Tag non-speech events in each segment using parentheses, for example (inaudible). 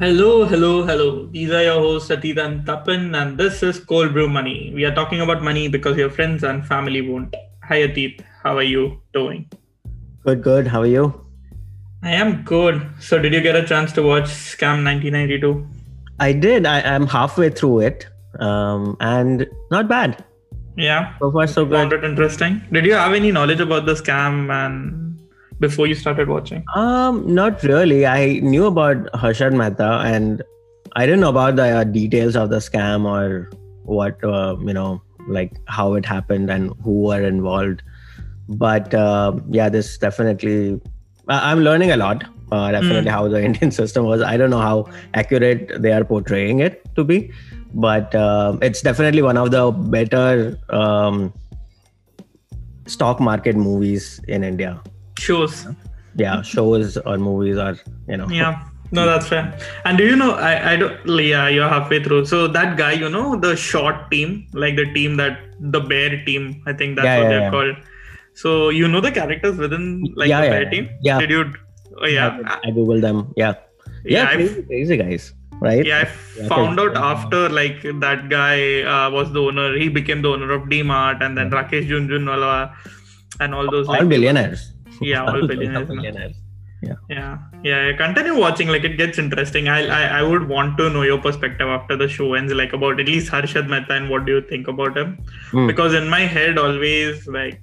Hello, hello, hello. These are your hosts Atit and Tapan, and this is Cold Brew Money. We are talking about money because your friends and family won't. Hi Atit, how are you doing? Good, good. How are you? I am good. So, did you get a chance to watch Scam 1992? I did. I am halfway through it, um, and not bad. Yeah. So far, so Found good. it interesting. Did you have any knowledge about the scam and before you started watching? Um, not really. I knew about Harshad Mehta, and I didn't know about the uh, details of the scam or what uh, you know, like how it happened and who were involved. But uh, yeah, this definitely. I- I'm learning a lot. Uh, definitely, Mm. how the (laughs) Indian system was. I don't know how accurate they are portraying it to be, but um, it's definitely one of the better um, stock market movies in India. Shows. Yeah, shows or movies or you know. Yeah. No, that's fair. And do you know? I I don't. Yeah, you're halfway through. So that guy, you know, the short team, like the team that the bear team. I think that's Yeah, what yeah, they're yeah. called. So you know the characters within like Yeah, the yeah, bear yeah. team. Yeah. Did you? Oh yeah. I, I googled them. Yeah, yeah. yeah, crazy, crazy guys, right? Yeah, I found out after like that guy uh, was the owner. He became the owner of DMart, and then Rakesh Jhunjhunwala, and all those. all like, billionaires. Yeah, all billionaires. billionaires. Yeah, yeah. Continue watching. Like it gets interesting. I, I, I would want to know your perspective after the show ends. Like about at least Harshad Mehta and what do you think about him? Hmm. Because in my head, always like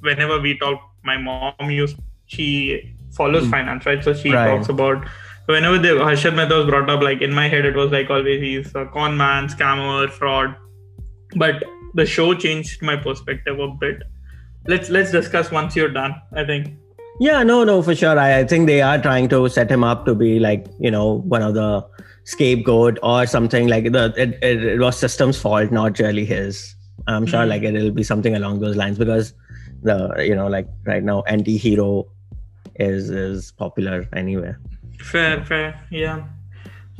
whenever we talk, my mom used she follows Hmm. finance, right? So she Right. talks about whenever the Harshad Mehta was brought up. Like in my head, it was like always he's a con man, scammer, fraud. But the show changed my perspective a bit. Let's let's discuss once you're done. I think. Yeah, no, no, for sure. I, I think they are trying to set him up to be like you know one of the scapegoat or something like the it, it, it was system's fault, not really his. I'm sure Mhm. like it'll be something along those lines because the you know like right now anti-hero is is popular anywhere. Fair, fair. Yeah.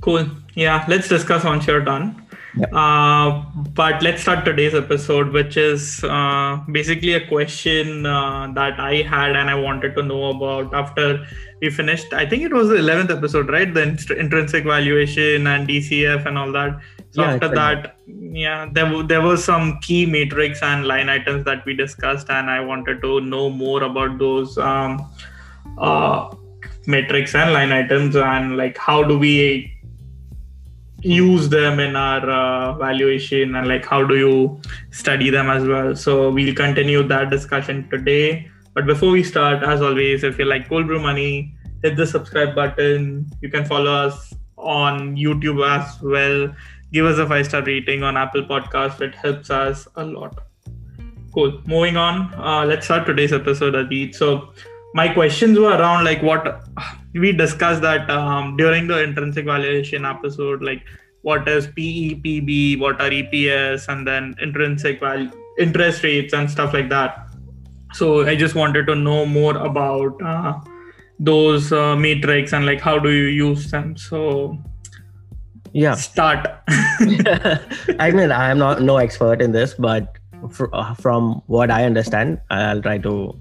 Cool. Yeah. Let's discuss once you're done. Yep. Uh, but let's start today's episode, which is uh, basically a question uh, that I had and I wanted to know about after we finished. I think it was the 11th episode, right? The inst- intrinsic valuation and DCF and all that. So Yeah, after that, yeah, there, w- there was some key matrix and line items that we discussed, and I wanted to know more about those. Um, uh, metrics and line items and like how do we use them in our uh, valuation and like how do you study them as well. So we'll continue that discussion today. But before we start as always if you like cold brew money hit the subscribe button. You can follow us on youtube as well. Give us a five star rating on apple podcast it helps us a lot. Cool. Moving on. Uh, let's start today's episode Atit. so my questions were around like what we discussed that um, during the intrinsic valuation episode like what is PE, PB, what are EPS, and then intrinsic value, interest rates and stuff like that. So I just wanted to know more about uh, those uh, metrics and like how do you use them. So Yeah. start. (laughs) (laughs) I mean, I am not no expert in this, but fr- uh, from what I understand, I'll try to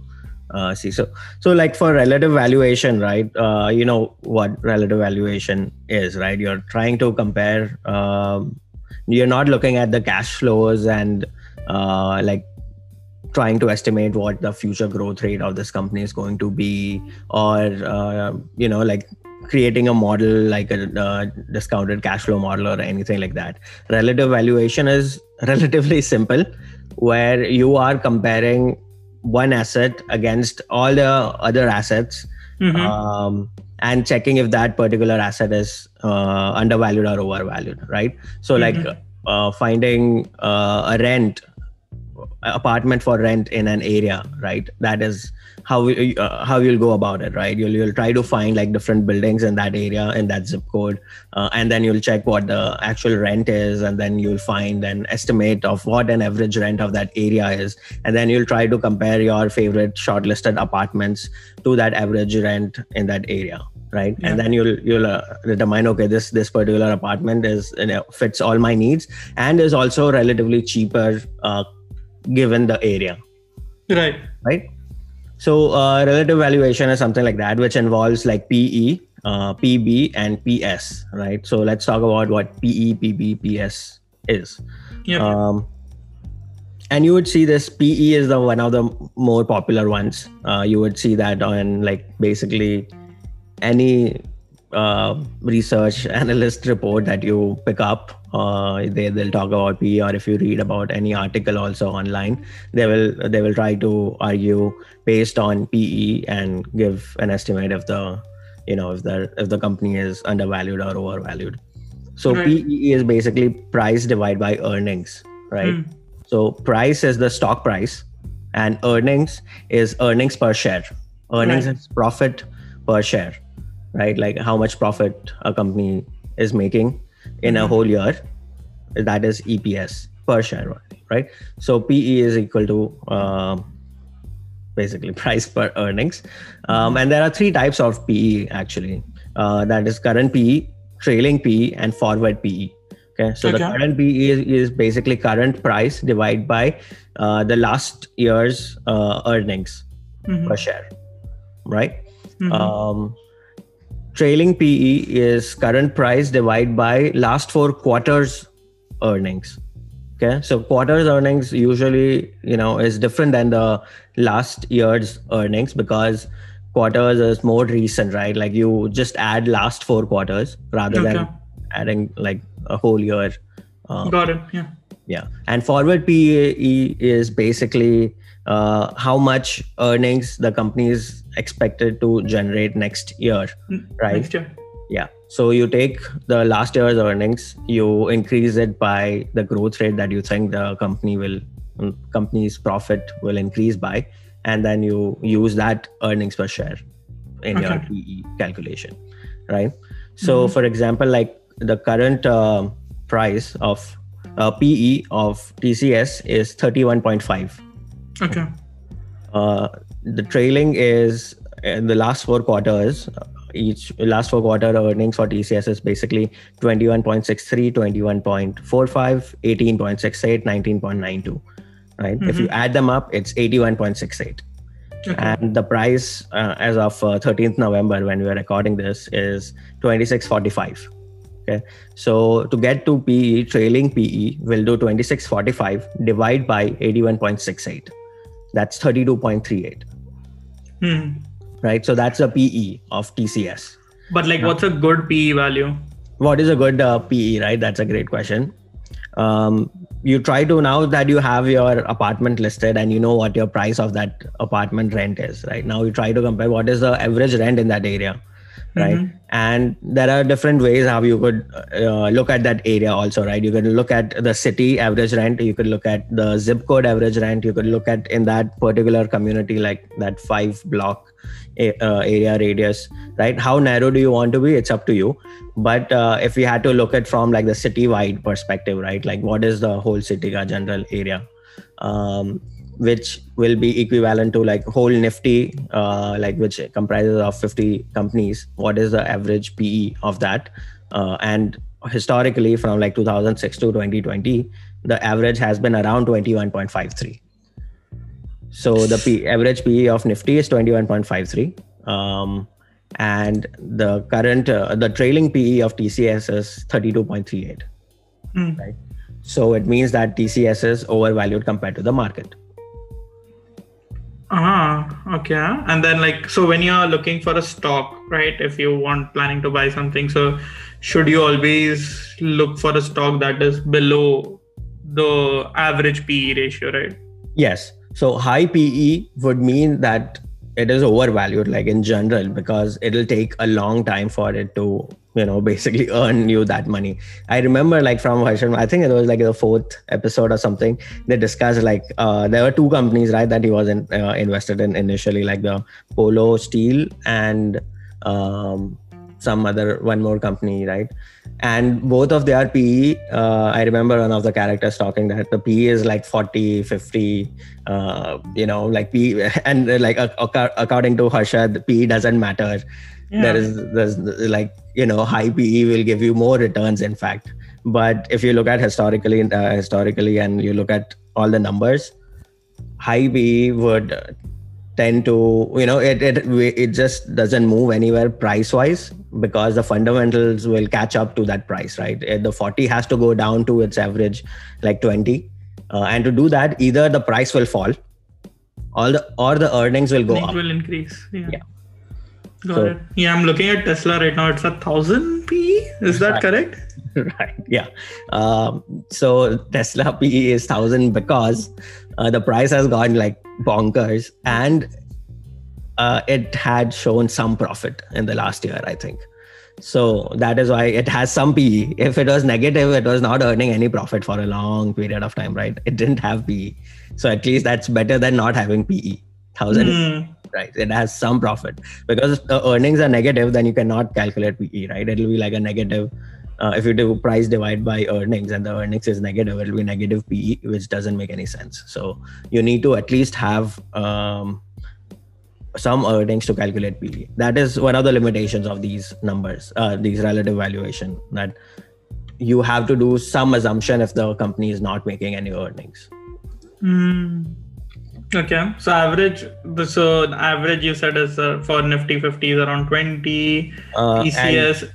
uh, see. So, so like for relative valuation, right? Uh, you know what relative valuation is, right? You're trying to compare. Um, you're not looking at the cash flows and uh, like trying to estimate what the future growth rate of this company is going to be, or uh, you know, like creating a model like a uh, discounted cash flow model or anything like that. Relative valuation is (laughs) relatively simple, where you are comparing one asset against all the other assets Mhm. um, and checking if that particular asset is uh, undervalued or overvalued, right? So, like Mhm. uh, finding uh, a rent apartment for rent in an area, right? That is how uh, how you'll go about it, right? You'll you'll try to find like different buildings in that area in that zip code, uh, and then you'll check what the actual rent is, and then you'll find an estimate of what an average rent of that area is, and then you'll try to compare your favorite shortlisted apartments to that average rent in that area right Yeah. and then you'll you'll uh, determine okay this this particular apartment is you know, fits all my needs and is also relatively cheaper uh, given the area Right. right so uh, relative valuation is something like that which involves like pe uh, PB, and PS, right? So let's talk about what PE, PB, PS is. Yeah. Um, and you would see this PE is the one of the more popular ones. Uh, you would see that on like basically any uh, research (laughs) analyst report that you pick up. Uh, they they'll talk about PE, or if you read about any article also online, they will they will try to argue based on PE and give an estimate of the you know if the if the company is undervalued or overvalued. So Right. PE is basically price divided by earnings, right? Hmm. So price is the stock price, and earnings is earnings per share. Earnings Right. is profit per share, right? Like how much profit a company is making in a Mhm. whole year. That is EPS per share, right? So PE is equal to um, basically (laughs) price per earnings. Um, and there are three types of PE actually. Uh, that is current PE, trailing PE, and forward PE. Okay, so the current PE is, is basically current price divided by uh, the last year's uh, earnings Mhm. per share, right? Mhm. Um, trailing PE is current price divided by last four quarters earnings. Okay, so quarters earnings usually you know is different than the last year's earnings because quarters is more recent, right? Like you just add last four quarters rather Okay. than adding like a whole year. Um, Got it. Yeah. yeah, and forward PE is basically uh, how much earnings the company is expected to generate next year, right? Next year. Yeah. So you take the last year's earnings, you increase it by the growth rate that you think the company will, mm, company's profit will increase by, and then you use that earnings per share in your PE calculation, right? So, Mhm. for example, like the current uh, price of uh, PE of TCS is 31.5 Okay. uh, the trailing is in the last four quarters uh, each last four quarter earnings for tcs is basically 21.63 21.45 18.68 19.92 right? If you add them up it's 81.68 Okay. and the price uh, as of uh, 13th november when we are recording this is 2645 okay? So to get to pe trailing pe we'll do 2645 divide by 81.68 that's 32.38 Hmm. right? So that's a pe of tcs But like, what's a good PE value? what is a good uh, pe right? That's a great question. Um, you try to now that you have your apartment listed and you know what your price of that apartment rent is right? Now you try to compare what is the average rent in that area right? Mhm. and there are different ways how you could uh, look at that area also right? You can look at the city average rent you could look at the zip code average rent you could look at in that particular community like that five block a- uh, area radius right? How narrow do you want to be? It's up to you. But uh, if we had to look at from like the city wide perspective right? Like what is the whole city ka general area? Um, which will be equivalent to like whole nifty uh, like which comprises of 50 companies. What is the average pe of that? Uh, and historically from like 2006 to 2020 the average has been around 21.53 so the P, average pe of nifty is 21.53 um, and the current uh, the trailing pe of tcs is 32.38 Hmm. right? So it means that tcs is overvalued compared to the market Ah, okay. And then like so when you're looking for a stock, right? If you want planning to buy something, so should you always look for a stock that is below the average PE ratio, right? Yes. So high PE would mean that it is overvalued, like in general, because it'll take a long time for it to, you know, basically (laughs) earn you that money. I remember, like from Harshad, I think it was like the fourth episode or something. They discussed like uh, there were two companies, right, that he was in, uh, invested in initially, like the Polo Steel and um, some other one more company, right? and both of their PE, uh, I remember one of the characters talking that the PE is like 40, 50, uh, you know, like PE, (laughs) and like according to Harshad, PE doesn't matter. Yeah. There is, there's like, you know, high PE will give you more returns, in fact. But if you look at historically, uh, historically, and you look at all the numbers, high PE would tend to you know it it it just doesn't move anywhere price wise because the fundamentals will catch up to that price right the 40 has to go down to its average like 20 uh, and to do that either the price will fall or the or the earnings will go up will increase. Yeah. Yeah. Got So- it. Yeah, I'm looking at Tesla right now. It's a thousand P. Is that Right. correct? (laughs) right yeah um, so tesla pe is 1000 because uh, the price has gone like bonkers and uh, it had shown some profit in the last year i think so that is why it has some pe if it was negative it was not earning any profit for a long period of time right it didn't have pe so at least that's better than not having pe 1000 Hmm. Right? It has some profit. Because the earnings are negative then you cannot calculate pe right? It'll be like a negative uh, if you do price divide by earnings and the earnings is negative it'll be negative pe which doesn't make any sense. So you need to at least have um, some earnings to calculate pe that is one of the limitations of these numbers uh, these relative valuation that you have to do some assumption if the company is not making any earnings. Hmm. Okay, so average. So average you said is uh, for Nifty 50 is around 20. uh, TCS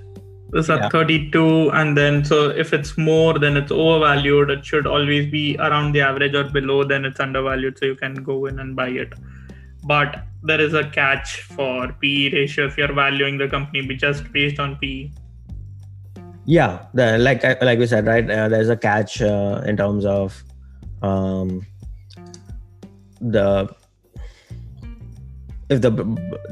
is at Yeah. 32, and then so if it's more, then it's overvalued. It should always be around the average or below. Then it's undervalued, so you can go in and buy it. But there is a catch for PE ratio if you're valuing the company be just based on PE. yeah the, like like we said right uh, there's a catch uh, in terms of um the if the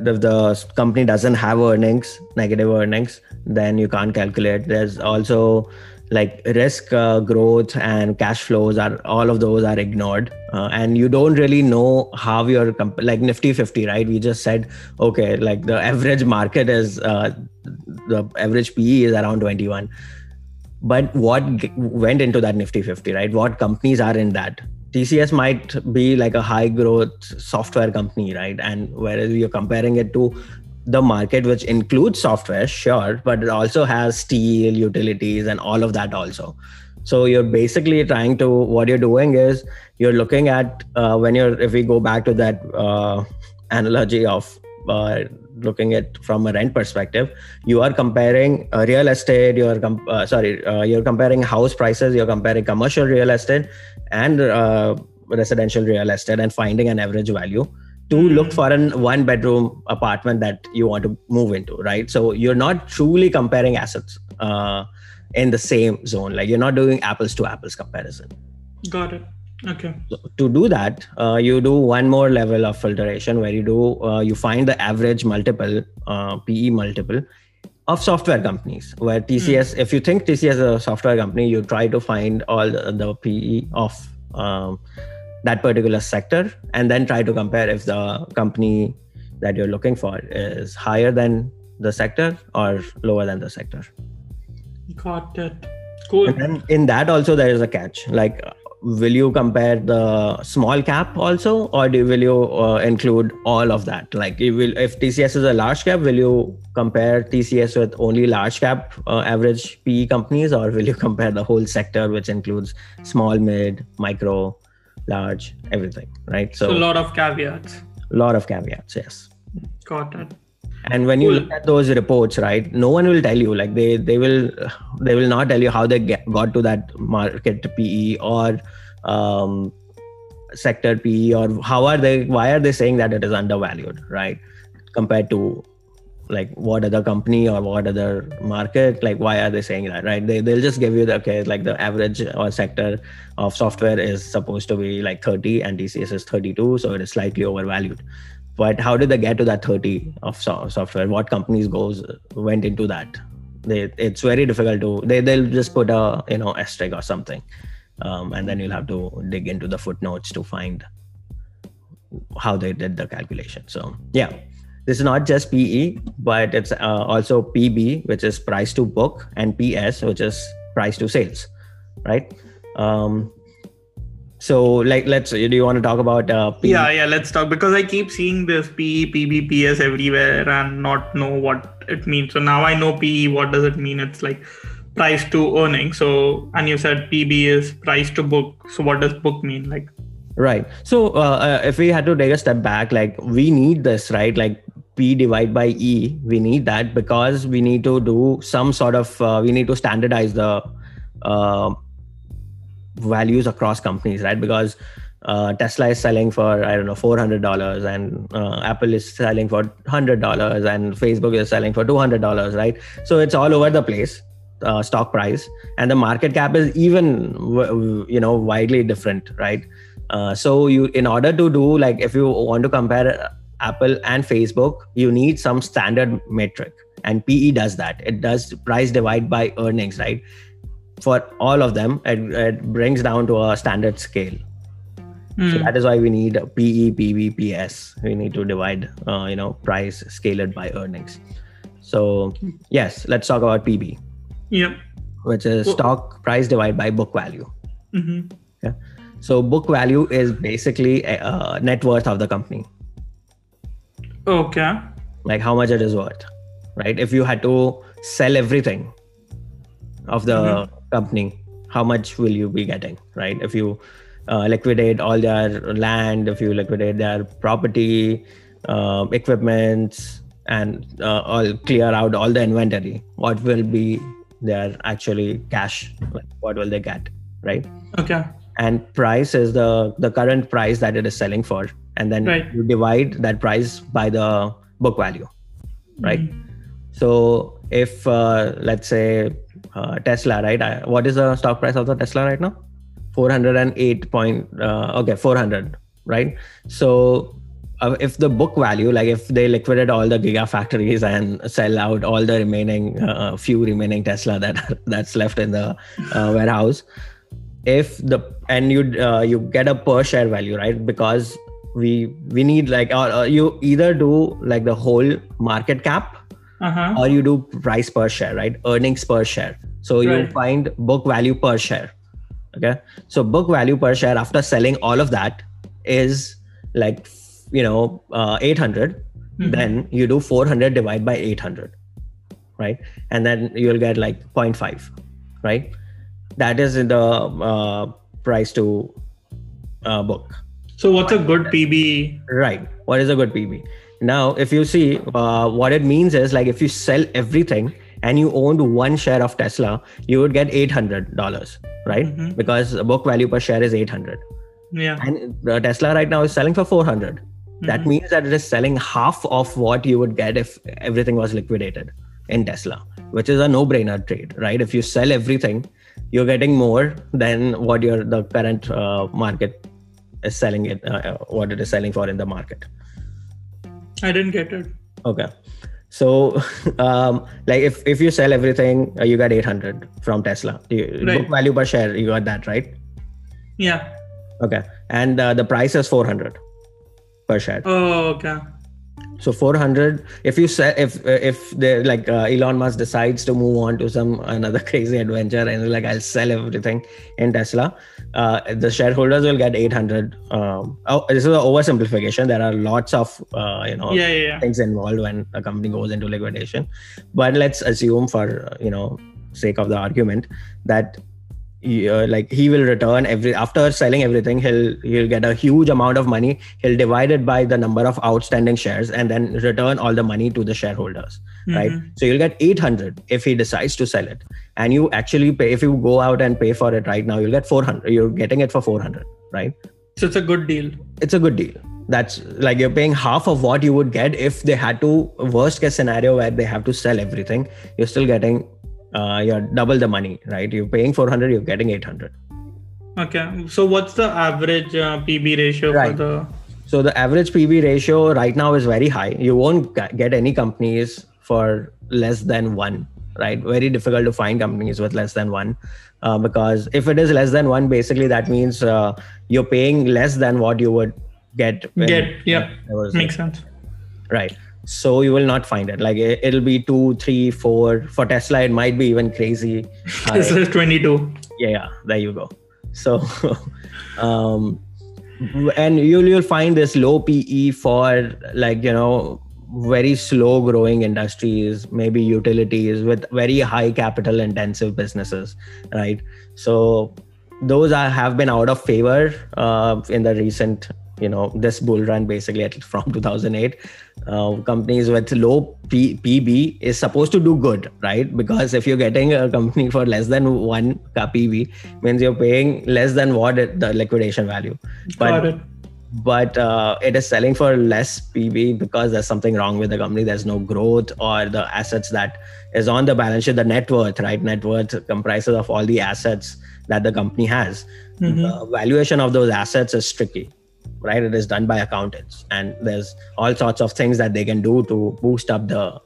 if the company doesn't have earnings negative earnings then you can't calculate. There's also like risk uh, growth and cash flows are all of those are ignored. Uh, and you don't really know how your comp- like nifty 50 right? We just said okay like the average market is uh, the average pe is around 21 but what g- went into that nifty 50 right? What companies are in that tcs might be like a high growth software company right? And whereas you're comparing it to the market which includes software sure but it also has steel utilities and all of that also. So you're basically trying to what you're doing is you're looking at uh, when you're if we go back to that uh, analogy of uh, looking at from a rent perspective you are comparing uh, real estate you're com- uh, sorry uh, you're comparing house prices you're comparing commercial real estate and uh, residential real estate and finding an average value to look for an one bedroom apartment that you want to move into right? So you're not truly comparing assets uh, in the same zone. Like you're not doing apples to apples comparison. Got it. Okay. so to do that uh, you do one more level of filtration where you do uh, you find the average multiple uh, pe multiple of software companies where tcs if you think tcs is a software company you try to find all the, the pe of um, that particular sector and then try to compare if the company that you're looking for is higher than the sector or lower than the sector Got it. Cool. and then in that also there is a catch like will you compare the small cap also or do, will you uh, include all of that like you will if tcs is a large cap will you compare tcs with only large cap uh, average pe companies or will you compare the whole sector which includes small mid micro large everything right So so a lot of caveats. a lot of caveats yes Got it. And when you look at those reports right no one will tell you like they they will they will not tell you how they get, got to that market pe or um sector pe or how are they why are they saying that it is undervalued right compared to like what other company or what other market like why are they saying that right? They, they'll just give you the okay like the average or sector of software is supposed to be like 30 and tcs is 32 so it is slightly overvalued but how did they get to that 30 of so- software? What companies goes went into that? They it's very difficult to they, they'll just put a you know asterisk or something. Um, and then you'll have to dig into the footnotes to find how they did the calculation. So yeah. This is not just pe but it's uh, also pb which is price to book and ps which is price to sales right? Um, so like let's do you want to talk about uh, P- Yeah, yeah, let's talk because I keep seeing this PE, PB, PS everywhere and not know what it means. So now I know PE, what does it mean? It's like price to earning. So, and you said PB is price to book. So, what does book mean? Like, Right. So uh, uh, if we had to take a step back, like we need this, right? Like P divide by E, we need that because we need to do some sort of, uh, we need to standardize the uh, values across companies, right? Because uh, Tesla is selling for I don't know four hundred dollars, and uh, Apple is selling for hundred dollars, and Facebook is selling for two hundred dollars, right? So it's all over the place, uh, stock price, and the market cap is even you know widely different, right? Uh, so you, in order to do like if you want to compare Apple and Facebook, you need some standard metric, and PE does that. It does price divide by earnings, right? For all of them, it, it brings down to a standard scale. Mm. So hmm. that is why we need PE, PB, PS. We need to divide, uh, you know, price scaled by earnings. So yes, let's talk about PB. Yep. Which is well, stock price divided by book value. Mm-hmm. Yeah. So book value is basically a, uh, net worth of the company. Okay. Like how much it is worth, right? If you had to sell everything of the mm-hmm. Company, how much will you be getting, right? If you uh, liquidate all their land, if you liquidate their property, uh, equipments, and uh, all clear out all the inventory, what will be their actually cash? Like what will they get, right? Okay and price is the the current price that it is selling for and then right. you divide that price by the book value right mm-hmm. so if uh, let's say uh, tesla right? I, what is the stock price of the tesla right now? 408 point uh, okay 400 right? So uh, if the book value like if they liquidate all the gigafactories and sell out all the remaining uh, few remaining tesla that (laughs) that's left in the uh, warehouse if the and you uh, you get a per share value right? Because we we need like or, you either do like the whole market cap uh-huh. or you do price per share right earnings per share so right. you find book value per share okay so book value per share after selling all of that is like you know uh, 800 mm-hmm. then you do 400 divided by 800 right and then you'll get like 0.5 right that is in the uh, price to uh, book. So, what's a good PB? Right. What is a good PB? Now, if you see uh, what it means is like if you sell everything and you owned one share of Tesla, you would get eight hundred dollars, right? Mm-hmm. Because the book value per share is eight hundred. Yeah. And uh, Tesla right now is selling for four hundred. Mm-hmm. That means that it is selling half of what you would get if everything was liquidated in Tesla, which is a no-brainer trade, right? If you sell everything you're getting more than what your the current uh, market is selling it uh, uh, what it is selling for in the market i didn't get it. Okay. So (laughs) um, like if if you sell everything uh, you got 800 from tesla. You, right. book value per share you got that right? Yeah. Okay. And uh, the price is 400 per share. Oh okay so 400 if you say if if they like uh, elon musk decides to move on to some another (laughs) crazy adventure and like i'll sell everything in tesla uh, the shareholders will get 800 um, oh, this is an oversimplification there are lots of uh, you know yeah, yeah, yeah. things involved when a company goes into liquidation but let's assume for you know sake of the argument that uh, like he will return every after selling everything he'll he'll get a huge amount of money. He'll divide it by the number of outstanding shares and then return all the money to the shareholders mm-hmm. right? So you'll get 800 if he decides to sell it. And you actually pay if you go out and pay for it right now you'll get 400 you're getting it for 400 right? So it's a good deal. It's a good deal. That's like you're paying half of what you would get if they had to worst case scenario where they have to sell everything you're still getting uh, you're double the money, right? You're paying 400, you're getting 800. Okay. So what's the average uh, PB ratio right. for the? So the average PB ratio right now is very high. You won't get any companies for less than one, right? Very difficult to find companies with less than one. Uh, because if it is less than one, basically that means uh, you're paying less than what you would get. Get, yeah. Makes sense. Right so you will not find it. Like it, will be two three four. For tesla it might be even crazy. (laughs) Tesla is 22 yeah yeah. There you go. So (laughs) um and you'll you'll find this low pe for like you know very slow growing industries maybe utilities with very high capital intensive businesses right? So those are, have been out of favor uh, in the recent you know this bull run basically at from 2008 uh, companies with low P- pb is supposed to do good right because if you're getting a company for less than 1 pb means you're paying less than what it, the liquidation value Got it. but uh, it is selling for less PB because there's something wrong with the company. There's no growth or the assets that is on the balance sheet, the net worth, right? Net worth comprises of all the assets that the company has. Mhm. The valuation of those assets is tricky, right? It is done by accountants, and there's all sorts of things that they can do to boost up the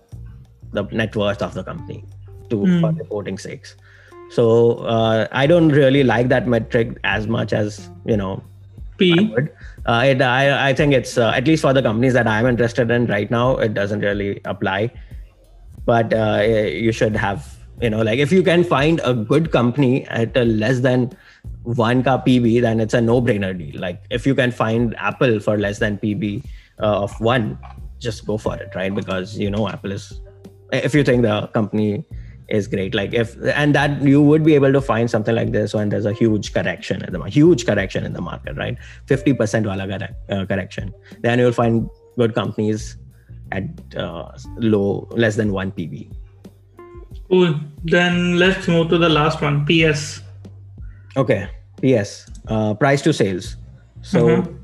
the net worth of the company to Hmm. for reporting sakes. So uh, I don't really like that metric as much as you know P. I would. Uh, it, I, I think it's uh, at least for the companies that I'm interested in right now, it doesn't really apply. But uh, you should have, you know, like if you can find a good company at a less than one ka PB, then it's a no-brainer deal. Like if you can find Apple for less than PB uh, of one, just go for it, right? Because you know Apple is. If you think the company is great like if and that you would be able to find something like this when there's a huge correction in the huge correction in the market right 50% wala uh, correction then you'll find good companies at uh, low less than 1 pb Cool. Then let's move to the last one. PS. Okay. Yes. Uh, price to sales. So mm-hmm.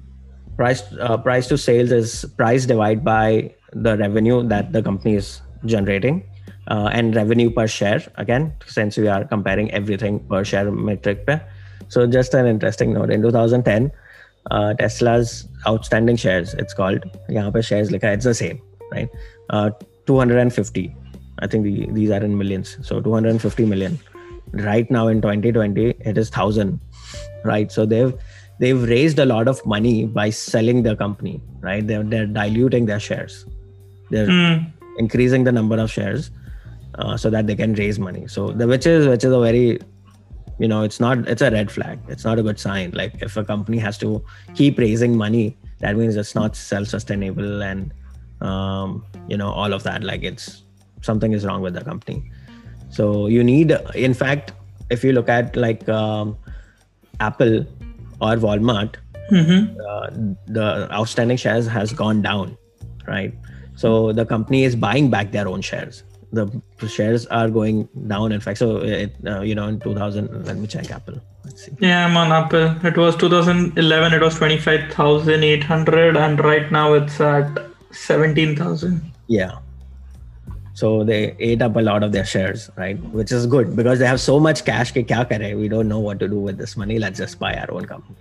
price uh, price to sales is price divided by the revenue that the company is generating. Uh, and revenue per share again since we are comparing everything per share metric pe. so just an interesting note in 2010 uh, tesla's outstanding shares it's called pe shares likha, it's the same right uh, 250 i think the, these are in millions so 250 million right now in 2020 it is 1000 right? So they've they've raised a lot of money by selling the company right? They're, they're diluting their shares. They're Hmm. increasing the number of shares uh, so that they can raise money. So the which is which is a very you know it's not it's a red flag. It's not a good sign. Like if a company has to keep raising money that means it's not self-sustainable and um, you know all of that. Like it's something is wrong with the company so you need in fact if you look at like um, apple or walmart Mhm. uh, the outstanding shares has gone down right so the company is buying back their own shares the shares are going down in fact so it, uh, you know in 2000 let me check apple let's see Yeah, I'm on Apple. It was 2011. It was 25,800, and right now it's at 17,000. yeah so they ate up a lot of their shares right which is good because they have so much cash ke kya kare? we don't know what to do with this money let's just buy our own company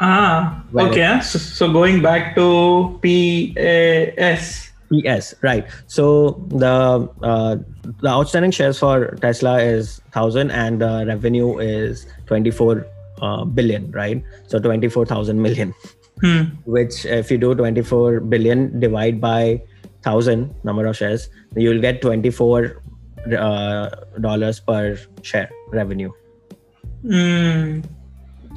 Ah, Well, okay. So, so going back to PS. Yes, right. So the uh, the outstanding shares for Tesla is thousand, and the revenue is twenty four uh, billion, right? So twenty four thousand million. Hmm. Which, if you do twenty four billion divide by thousand number of shares, you'll get twenty four uh, dollars per share revenue. Hmm.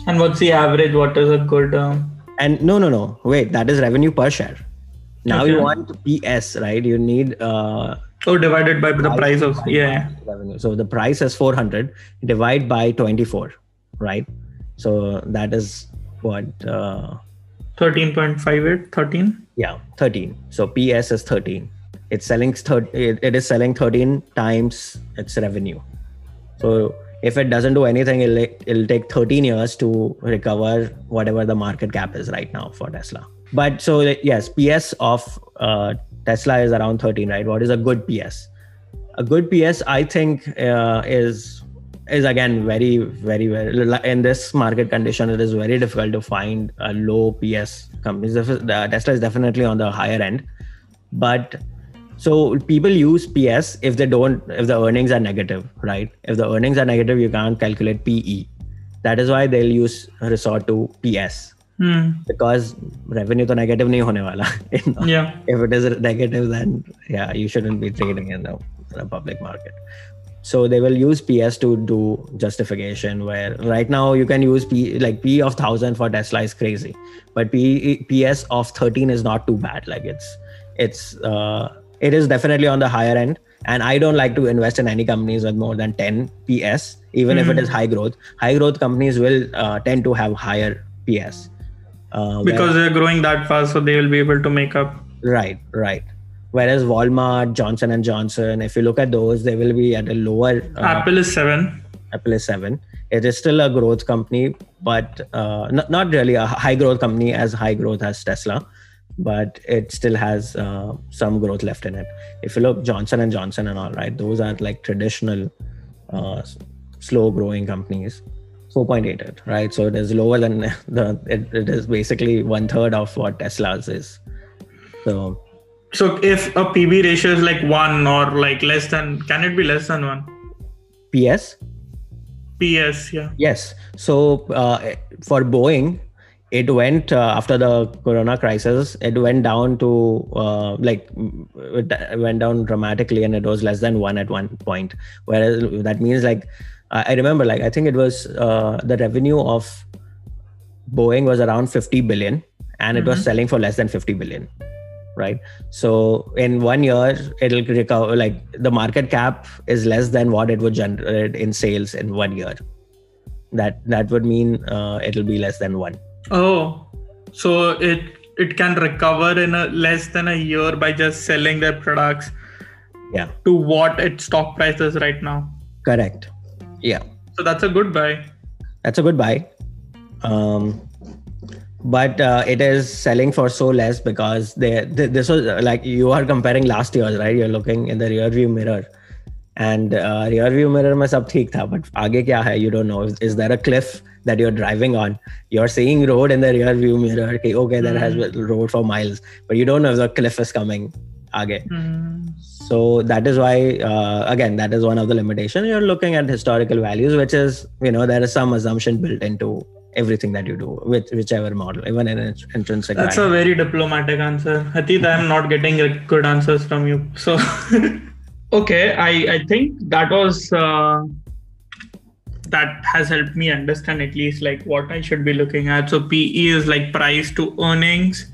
And what's the average? What is a good? Um, And no, no, no. Wait, that is revenue per share. Now you want PS, right? You need uh, oh, divided by the price of yeah. revenue. So the price is 400, divide by 24, right? So that is what, uh, 13.58, 13. Yeah, 13. So PS is 13. It's selling, thir- it, it is selling 13 times its revenue. So if it doesn't do anything, it'll, it'll take 13 years to recover whatever the market cap is right now for Tesla. But so yes, PS of uh, Tesla is around 13, right? What is a good PS? A good PS, I think, uh, is is again very very very in this market condition it is very difficult to find a low ps companies the tesla is definitely on the higher end. But so people use ps if they don't if the earnings are negative right? If the earnings are negative you can't calculate pe that is why they'll use resort to ps Hmm. because revenue to negative nahi hone wala You know? Yeah. if it is negative then yeah you shouldn't be trading in the, in the public market so they will use ps to do justification where right now you can use p like p of 1000 for tesla is crazy but p ps of 13 is not too bad like it's it's uh it is definitely on the higher end. And I don't like to invest in any companies with more than 10 PS, even if it is high growth. High growth companies will uh, tend to have higher PS. Uh, because they're growing that fast, so they will be able to make up. Right, right. Whereas Walmart, Johnson and Johnson, if you look at those, they will be at a lower. Uh, Apple is seven. Apple is seven. It is still a growth company, but uh, not, not really a high growth company as high growth as Tesla, but it still has uh, some growth left in it. If you look Johnson and Johnson and all right, those are like traditional uh, slow growing companies. 4.8 right so it is lower than (laughs) the it, it is basically one third of what tesla's is so so if a pb ratio is like one or like less than can it be less than one? Ps ps yeah. Yes. So uh, for boeing it went uh, after the corona crisis it went down to uh, like it went down dramatically and it was less than one at one point. Whereas that means like I remember, like, I think it was uh, the revenue of Boeing was around 50 billion and it mm-hmm. was selling for less than 50 billion. Right. So in one year, it'll recover, like, the market cap is less than what it would generate in sales in one year. That that would mean uh, it'll be less than one. Oh, so it it can recover in a less than a year by just selling their products yeah to what its stock price is right now correct yeah. So that's a good buy. That's a good buy. Um, but uh, it is selling for so less because they, they, this was like you are comparing last year, right? You're looking in the rear view mirror. And uh, rear view mirror mein sab theek tha, but aage kya hai, you don't know. Is, is there a cliff that you're driving on? You're seeing road in the rear view mirror. Okay, okay there has been hmm. road for miles, but you don't know if the cliff is coming aage. Mm so that is why uh, again that is one of the limitations you're looking at historical values which is you know there is some assumption built into everything that you do with whichever model even in an intrinsic that's a very diplomatic answer. Atit, i'm not getting good answers from you. So (laughs) okay i i think that was uh, that has helped me understand at least like what i should be looking at. So pe is like price to earnings.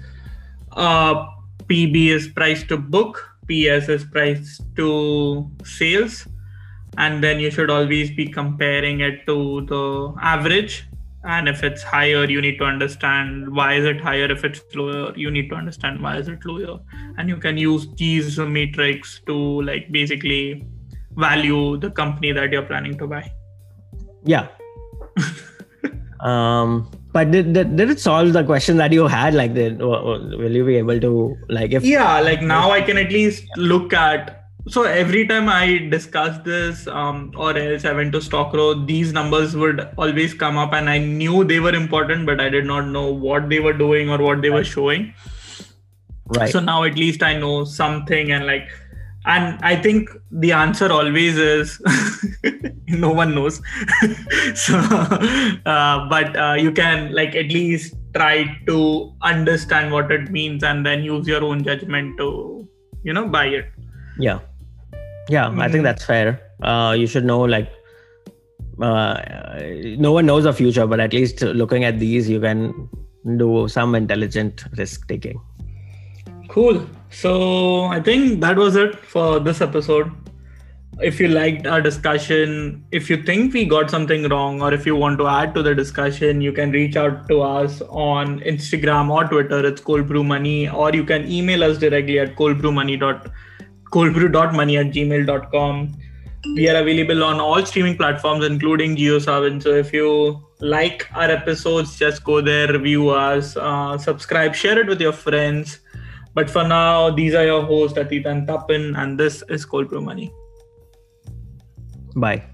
Uh pb is price to book. PS is price to sales. And then you should always be comparing it to the average. And if it's higher, you need to understand why is it higher. If it's lower, you need to understand why is it lower. And you can use these metrics to like basically value the company that you're planning to buy. Yeah. (laughs) um but did, did, did it solve the question that you had like did, will you be able to like if yeah like now i can at least look at so every time i discuss this um, or else i went to StockRow these numbers would always come up and i knew they were important but i did not know what they were doing or what they were showing. Right. So now at least i know something and like and i think the answer always is (laughs) no one knows. (laughs) So uh, but uh, you can like at least try to understand what it means and then use your own judgment to you know buy it. Yeah yeah mm-hmm. i think mm-hmm. that's fair uh, you should know like uh, no one knows the future but at least looking at these you can do some intelligent risk taking Cool. So I think that was it for this episode. If you liked our discussion, if you think we got something wrong, or if you want to add to the discussion, you can reach out to us on Instagram or Twitter. It's Cold Brew Money, or you can email us directly at coldbrewmoney coldbrew.money at gmail.com. We are available on all streaming platforms, including JioSaavn. So if you like our episodes, just go there, review us, uh, subscribe, share it with your friends but for now, these are your hosts, Atit and Tapan, and this is Cold Brew Money. Bye.